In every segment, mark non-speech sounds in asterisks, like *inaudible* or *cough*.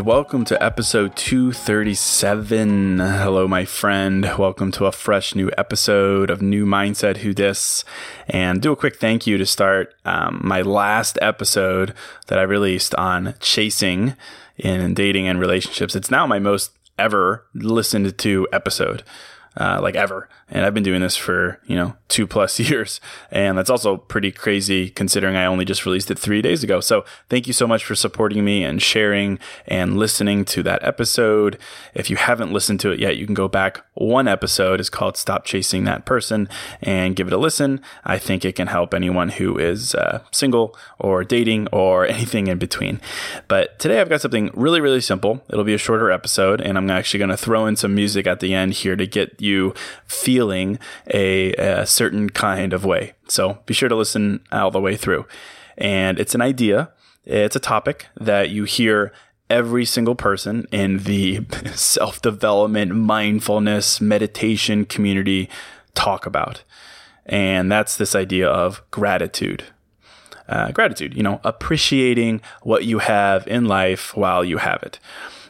Welcome to episode 237. Hello, my friend. Welcome to a fresh new episode of New Mindset Who Dis. And do a quick thank you to start um, my last episode that I released on chasing in dating and relationships. It's now my most ever listened to episode uh, like ever. And I've been doing this for, you know, *laughs* two plus years. And that's also pretty crazy considering I only just released it three days ago. So thank you so much for supporting me and sharing and listening to that episode. If you haven't listened to it yet, you can go back one episode. It's called Stop Chasing That Person and give it a listen. I think it can help anyone who is uh, single or dating or *laughs* anything in between. But today I've got something really, really simple. It'll be a shorter episode and I'm actually going to throw in some music at the end here to get you feeling a, a certain kind of way. So be sure to listen all the way through. And it's an idea, it's a topic that you hear every single person in the *laughs* self development, mindfulness, meditation community talk about. And that's this idea of gratitude. Uh, gratitude, you know, appreciating what you have in life while you have it.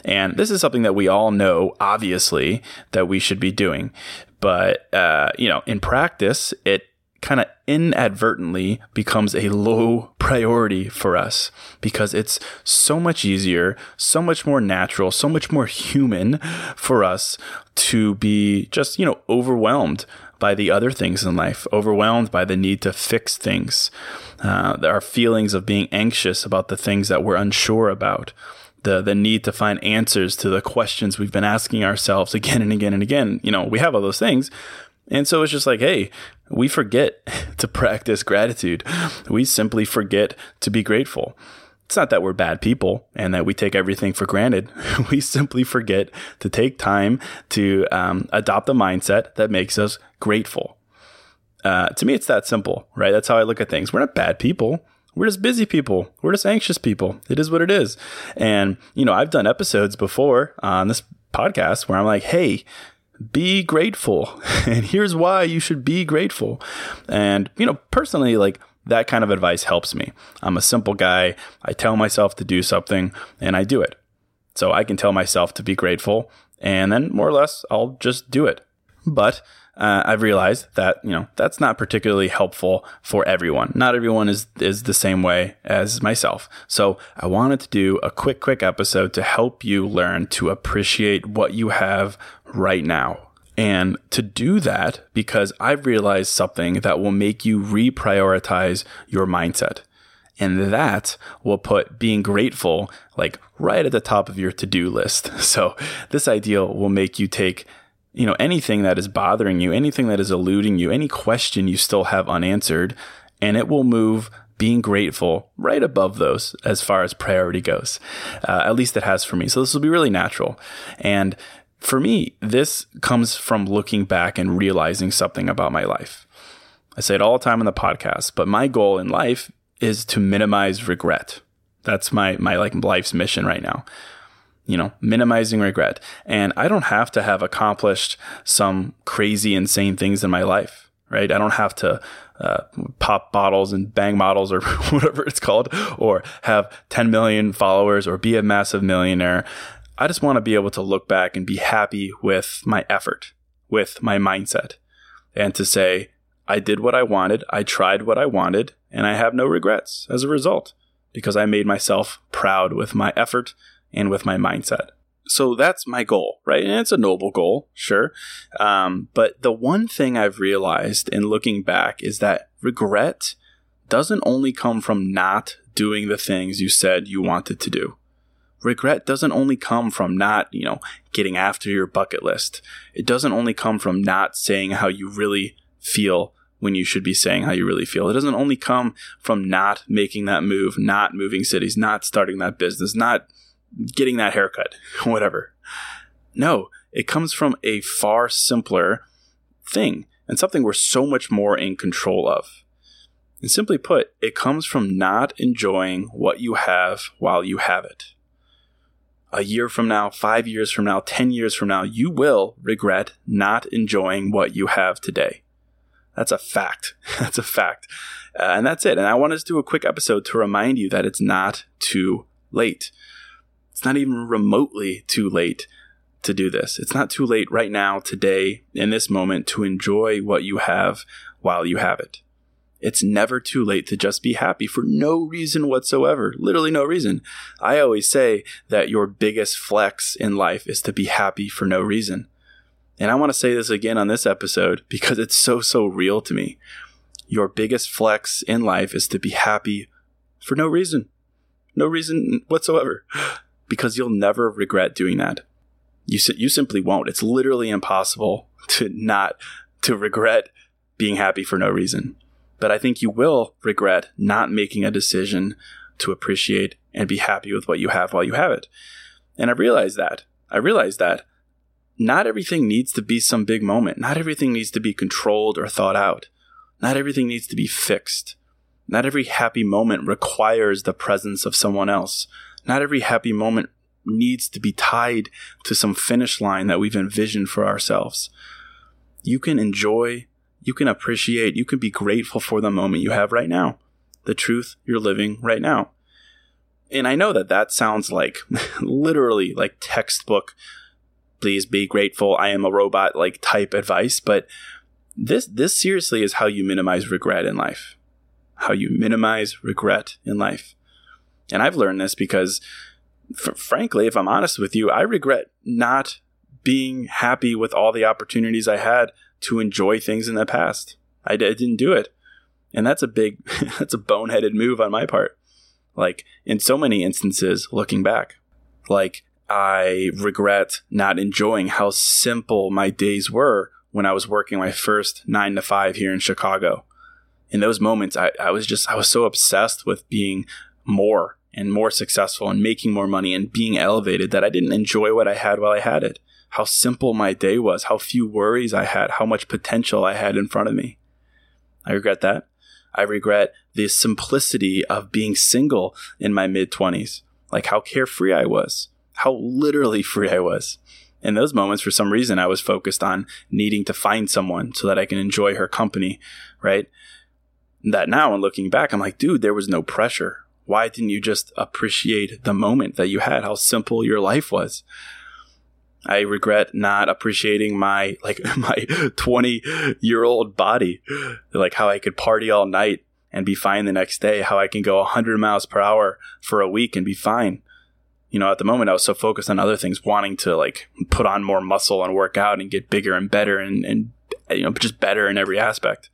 And this is something that we all know, obviously, that we should be doing. But, uh, you know, in practice, it kind of inadvertently becomes a low priority for us because it's so much easier, so much more natural, so much more human for us to be just, you know, overwhelmed by the other things in life, overwhelmed by the need to fix things, uh, our feelings of being anxious about the things that we're unsure about the the need to find answers to the questions we've been asking ourselves again and again and again. You know, we have all those things. And so it's just like, hey, we forget *laughs* to practice gratitude. We simply forget to be grateful. It's not that we're bad people and that we take everything for granted. *laughs* We simply forget to take time to um, adopt a mindset that makes us grateful. Uh, to me, it's that simple, right? That's how I look at things. We're not bad people. We're just busy people. We're just anxious people. It is what it is. And, you know, I've done episodes before on this podcast where I'm like, hey, be grateful. *laughs* And here's why you should be grateful. And, you know, personally, like, that kind of advice helps me. I'm a simple guy. I tell myself to do something and I do it. So I can tell myself to be grateful and then more or less I'll just do it. But uh, I've realized that you know that's not particularly helpful for everyone. Not everyone is is the same way as myself. So I wanted to do a quick, quick episode to help you learn to appreciate what you have right now. And to do that, because I've realized something that will make you reprioritize your mindset. And that will put being grateful like right at the top of your to do list. *laughs* So this idea will make you take you know, anything that is bothering you, anything that is eluding you, any question you still have unanswered, and it will move being grateful right above those as far as priority goes. Uh, at least it has for me. So this will be really natural. And for me, this comes from looking back and realizing something about my life. I say it all the time in the podcast, but my goal in life is to minimize regret. That's my my like life's mission right now. You know, minimizing regret. And I don't have to have accomplished some crazy insane things in my life, right? I don't have to uh, pop bottles and bang models or *laughs* whatever it's called, or have 10 million followers or be a massive millionaire. I just want to be able to look back and be happy with my effort, with my mindset, and to say, I did what I wanted, I tried what I wanted, and I have no regrets as a result because I made myself proud with my effort and with my mindset. So that's my goal, right? And it's a noble goal, sure. Um, but the one thing I've realized in looking back is that regret doesn't only come from not doing the things you said you wanted to do regret doesn't only come from not, you know, getting after your bucket list. It doesn't only come from not saying how you really feel when you should be saying how you really feel. It doesn't only come from not making that move, not moving cities, not starting that business, not getting that haircut, *laughs* whatever. No, it comes from a far simpler thing and something we're so much more in control of. And simply put, it comes from not enjoying what you have while you have it a year from now, five years from now, 10 years from now, you will regret not enjoying what you have today. That's a fact. *laughs* that's a fact. Uh, and that's it. And I wanted to do a quick episode to remind you that it's not too late. It's not even remotely too late to do this. It's not too late right now, today, in this moment, to enjoy what you have while you have it. It's never too late to just be happy for no reason whatsoever. Literally no reason. I always say that your biggest flex in life is to be happy for no reason. And I want to say this again on this episode because it's so, so real to me. Your biggest flex in life is to be happy for no reason. No reason whatsoever. Because you'll never regret doing that. You, you simply won't. It's literally impossible *laughs* to not to regret being happy for no reason but I think you will regret not making a decision to appreciate and be happy with what you have while you have it. And I realize that. I realize that not everything needs to be some big moment. Not everything needs to be controlled or thought out. Not everything needs to be fixed. Not every happy moment requires the presence of someone else. Not every happy moment needs to be tied to some finish line that we've envisioned for ourselves. You can enjoy you can appreciate, you can be grateful for the moment you have right now, the truth you're living right now. And I know that that sounds like *laughs* literally like textbook, please be grateful, I am a robot like type advice, but this this seriously is how you minimize regret in life. How you minimize regret in life. And I've learned this because f- frankly, if I'm honest with you, I regret not being happy with all the opportunities I had to enjoy things in the past. I, d- I didn't do it. And that's a big, *laughs* that's a boneheaded move on my part. Like in so many instances, looking back, like I regret not enjoying how simple my days were when I was working my first nine to five here in Chicago. In those moments, I, I was just, I was so obsessed with being more and more successful and making more money and being elevated that I didn't enjoy what I had while I had it how simple my day was, how few worries I had, how much potential I had in front of me. I regret that. I regret the simplicity of being single in my mid 20s, like how carefree I was, how literally free I was. In those moments, for some reason, I was focused on needing to find someone so that I can enjoy her company, right? That now, and looking back, I'm like, dude, there was no pressure. Why didn't you just appreciate the moment that you had, how simple your life was? I regret not appreciating my like *laughs* my 20 year old body, like how I could party all night and be fine the next day, how I can go 100 miles per hour for a week and be fine. You know, at the moment I was so focused on other things, wanting to like put on more muscle and work out and get bigger and better and, and you know, just better in every aspect.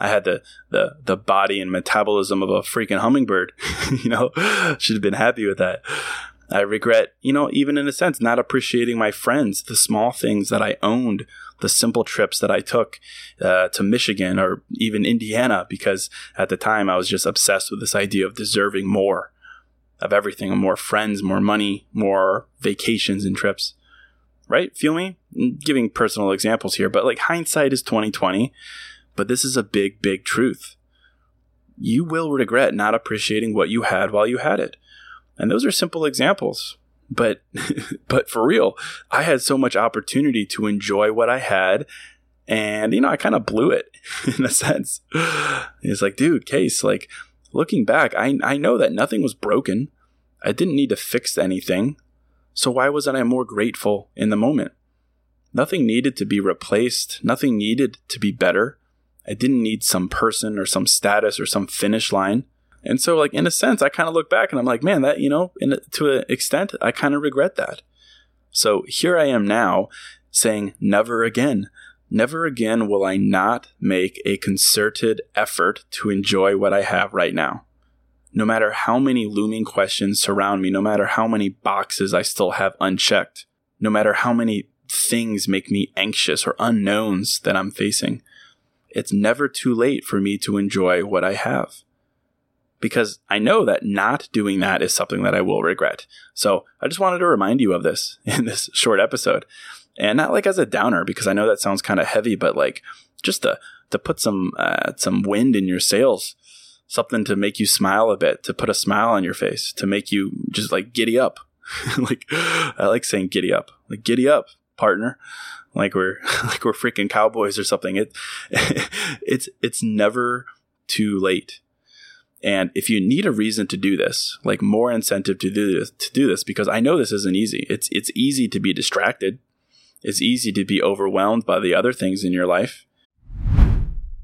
I had the, the, the body and metabolism of a freaking hummingbird, *laughs* you know, should have been happy with that. I regret, you know, even in a sense, not appreciating my friends, the small things that I owned, the simple trips that I took uh, to Michigan or even Indiana, because at the time I was just obsessed with this idea of deserving more of everything more friends, more money, more vacations and trips. Right? Feel me? I'm giving personal examples here, but like hindsight is 2020, but this is a big, big truth. You will regret not appreciating what you had while you had it. And those are simple examples. But *laughs* but for real, I had so much opportunity to enjoy what I had and you know, I kind of blew it *laughs* in a sense. It's like, dude, Case like looking back, I I know that nothing was broken. I didn't need to fix anything. So why wasn't I more grateful in the moment? Nothing needed to be replaced, nothing needed to be better. I didn't need some person or some status or some finish line. And so, like in a sense, I kind of look back and I'm like, man, that you know, in, to an extent, I kind of regret that. So here I am now, saying, never again. Never again will I not make a concerted effort to enjoy what I have right now. No matter how many looming questions surround me, no matter how many boxes I still have unchecked, no matter how many things make me anxious or unknowns that I'm facing, it's never too late for me to enjoy what I have because I know that not doing that is something that I will regret. So I just wanted to remind you of this *laughs* in this short episode. And not like as a downer, because I know that sounds kind of heavy, but like just to, to put some, uh, some wind in your sails, something to make you smile a bit, to put a smile on your face, to make you just like giddy up. *laughs* like, I like saying giddy up, like giddy up, partner. Like we're, *laughs* like we're freaking cowboys or something. It, *laughs* it's, it's never too late and if you need a reason to do this, like more incentive to do this, to do this, because I know this isn't easy. It's it's easy to be distracted. It's easy to be overwhelmed by the other things in your life.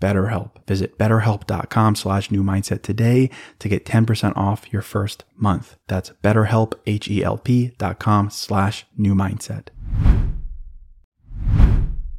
BetterHelp. Visit betterhelp.com slash new mindset today to get 10% off your first month. That's betterhelp, H-E-L-P dot com slash new mindset.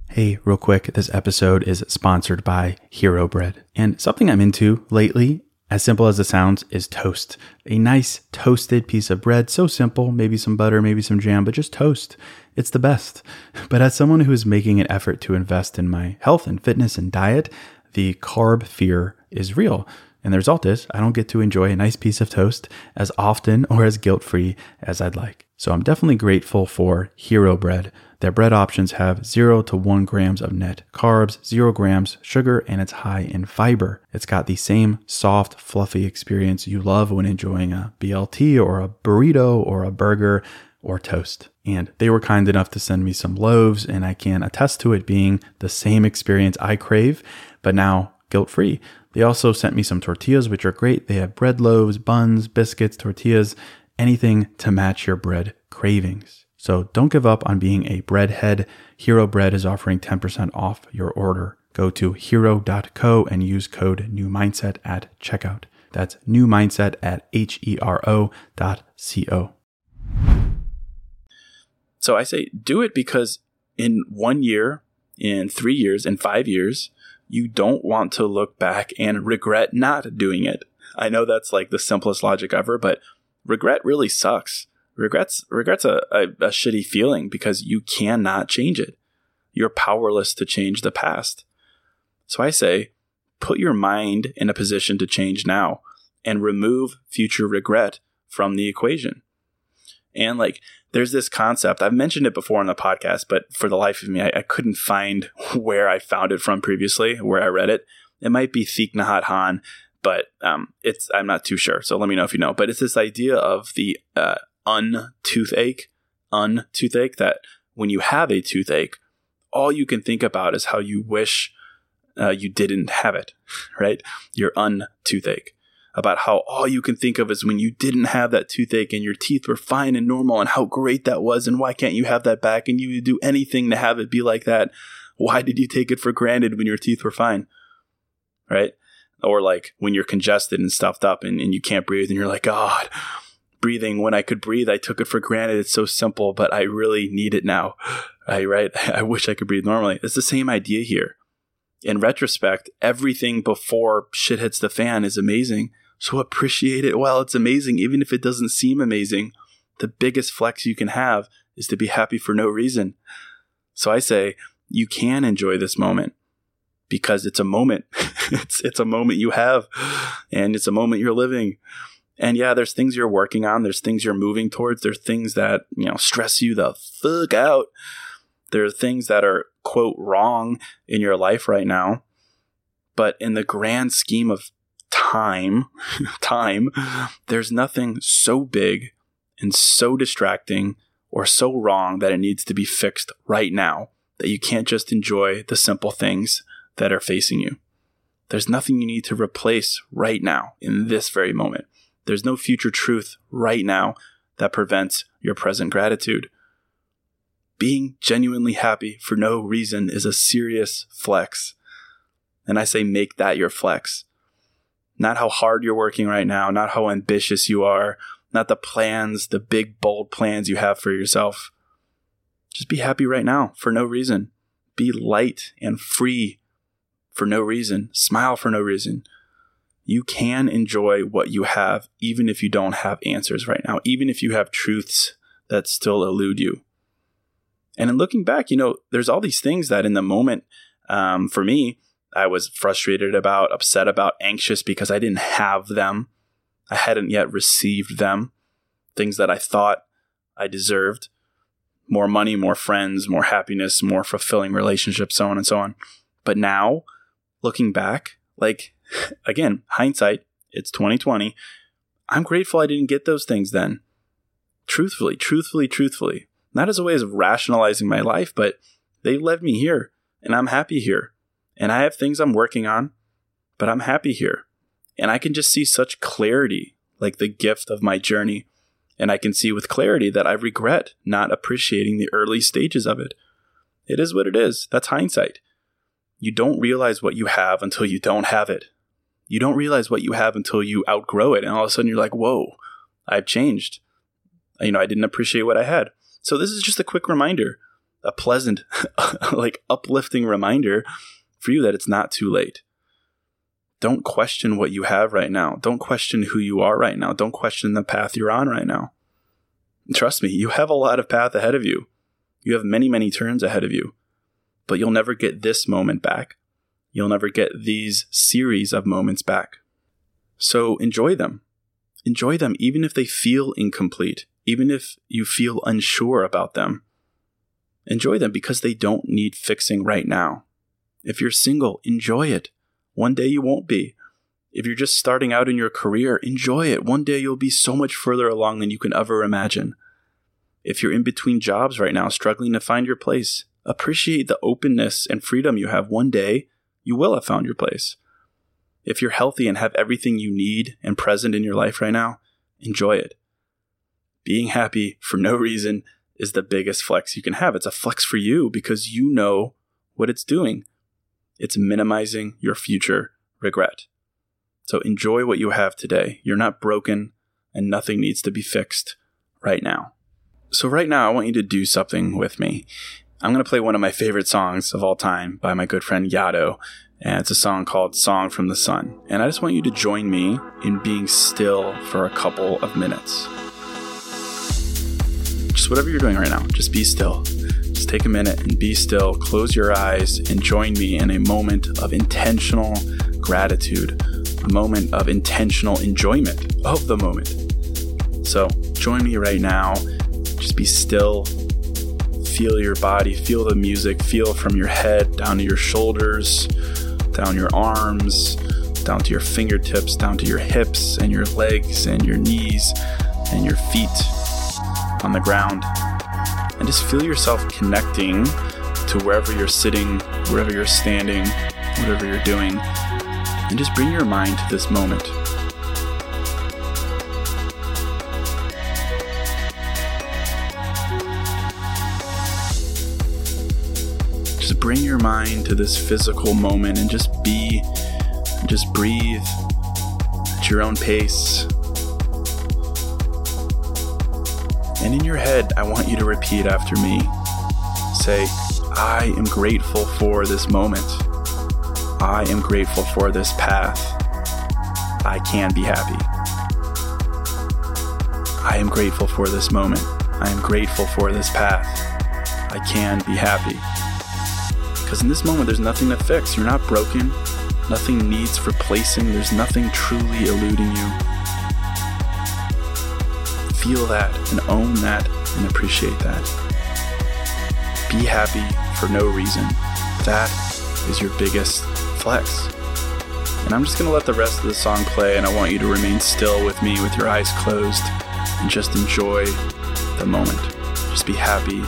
Hey, real quick, this episode is sponsored by Hero Bread. And something I'm into lately, as simple as it sounds, is toast. A nice toasted piece of bread, so simple, maybe some butter, maybe some jam, but just toast. It's the best. *laughs* But as someone who is making an effort to invest in my health and fitness and diet, the carb fear is real. And the result is, I don't get to enjoy a nice piece of toast as often or as guilt free as I'd like. So I'm definitely grateful for Hero Bread. Their bread options have 0 to 1 grams of net carbs, 0 grams sugar, and it's high in fiber. It's got the same soft, fluffy experience you love when enjoying a BLT or a burrito or a burger or toast. And they were kind enough to send me some loaves, and I can attest to it being the same experience I crave, but now guilt free. They also sent me some tortillas, which are great. They have bread loaves, buns, biscuits, tortillas, anything to match your bread cravings. So don't give up on being a breadhead. Hero Bread is offering 10% off your order. Go to hero.co and use code new mindset at checkout. That's new mindset at H E R O dot C O. So I say do it because in one year, in three years, in five years, you don't want to look back and regret not doing it. I know that's like the simplest logic ever, but regret really sucks. Regrets, regret's a, a, a shitty feeling because you cannot change it. You're powerless to change the past. So I say, put your mind in a position to change now and remove future regret from the equation. And like, there's this concept. I've mentioned it before on the podcast, but for the life of me, I, I couldn't find *laughs* where I found it from previously, where I read it. It might be Thich Nhat Hanh, but um, it's I'm not too sure. So let me know if you know. But it's this idea of the uh, un toothache, un toothache. That when you have a toothache, all you can think about is how you wish uh, you didn't have it. *laughs* Right? Your un toothache about how all you can think of is when you didn't have that toothache and your teeth were fine and normal and how great that was and why can't you have that back and you would do anything to have it be like that. Why did you take it for granted when your teeth were fine? Right? Or like when you're congested and stuffed up and, and you can't breathe and you're like, God, breathing when I could breathe, I took it for granted. It's so simple, but I really need it now. I, right? *laughs* I wish I could breathe normally. It's the same idea here. In retrospect, everything before shit hits the fan is amazing. So appreciate it while it's amazing, even if it doesn't seem amazing. The biggest flex you can have is to be happy for no reason. So I say, you can enjoy this moment because it's a moment. *laughs* it's it's a moment you have and it's a moment you're living. And yeah, there's things you're working on, there's things you're moving towards, there's things that, you know, stress you the fuck out. There are things that are quote wrong in your life right now. But in the grand scheme of time, *laughs* time, there's nothing so big and so distracting or so wrong that it needs to be fixed right now that you can't just enjoy the simple things that are facing you. There's nothing you need to replace right now in this very moment. There's no future truth right now that prevents your present gratitude. Being genuinely happy for no reason is a serious flex. And I say make that your flex. Not how hard you're working right now, not how ambitious you are, not the plans, the big, bold plans you have for yourself. Just be happy right now for no reason. Be light and free for no reason. Smile for no reason. You can enjoy what you have, even if you don't have answers right now, even if you have truths that still elude you. And in looking back, you know, there's all these things that in the moment, um, for me, I was frustrated about, upset about, anxious because I didn't have them. I hadn't yet received them. Things that I thought I deserved more money, more friends, more happiness, more fulfilling relationships, so on and so on. But now, looking back, like *laughs* again, hindsight, it's 2020. I'm grateful I didn't get those things then. Truthfully, truthfully, truthfully. Not as a way of rationalizing my life, but they led me here, and I'm happy here. And I have things I'm working on, but I'm happy here. And I can just see such clarity, like the gift of my journey. And I can see with clarity that I regret not appreciating the early stages of it. It is what it is. That's hindsight. You don't realize what you have until you don't have it. You don't realize what you have until you outgrow it. And all of a sudden you're like, whoa, I've changed. You know, I didn't appreciate what I had. So this is just a quick reminder, a pleasant, *laughs* like uplifting reminder for you that it's not too late. Don't question what you have right now. Don't question who you are right now. Don't question the path you're on right now. Trust me, you have a lot of path ahead of you. You have many, many turns ahead of you. But you'll never get this moment back. You'll never get these series of moments back. So enjoy them. Enjoy them even if they feel incomplete, even if you feel unsure about them. Enjoy them because they don't need fixing right now. If you're single, enjoy it. One day you won't be. If you're just starting out in your career, enjoy it. One day you'll be so much further along than you can ever imagine. If you're in between jobs right now, struggling to find your place, appreciate the openness and freedom you have. One day, you will have found your place. If you're healthy and have everything you need and present in your life right now, enjoy it. Being happy for no reason is the biggest flex you can have. It's a flex for you because you know what it's doing. It's minimizing your future regret. So enjoy what you have today. You're not broken and nothing needs to be fixed right now. So, right now, I want you to do something with me. I'm going to play one of my favorite songs of all time by my good friend Yado. And it's a song called Song from the Sun. And I just want you to join me in being still for a couple of minutes. Just whatever you're doing right now, just be still Just take a minute and be still, close your eyes, and join me in a moment of intentional gratitude, a moment of intentional enjoyment of the moment. So join me right now Just be still. Feel your body, feel the music, feel from your head down to your shoulders, down your arms, down to your fingertips, down to your hips and your legs and your knees and your feet on the ground. And just feel yourself connecting to wherever you're sitting, wherever you're standing, whatever you're doing. And just bring your mind to this moment. Just bring your mind to this physical moment and just be, just breathe at your own pace. And in your head, I want you to repeat after me. Say, I am grateful for this moment. I am grateful for this path. I can be happy. I am grateful for this moment. I am grateful for this path. I can be happy. Because in this moment, there's nothing to fix. You're not broken. Nothing needs replacing. There's nothing truly eluding you. Feel that and own that and appreciate that. Be happy for no reason. That is your biggest flex. And I'm just going to let the rest of the song play, and I want you to remain still with me with your eyes closed and just enjoy the moment. Just be happy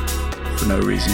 for no reason.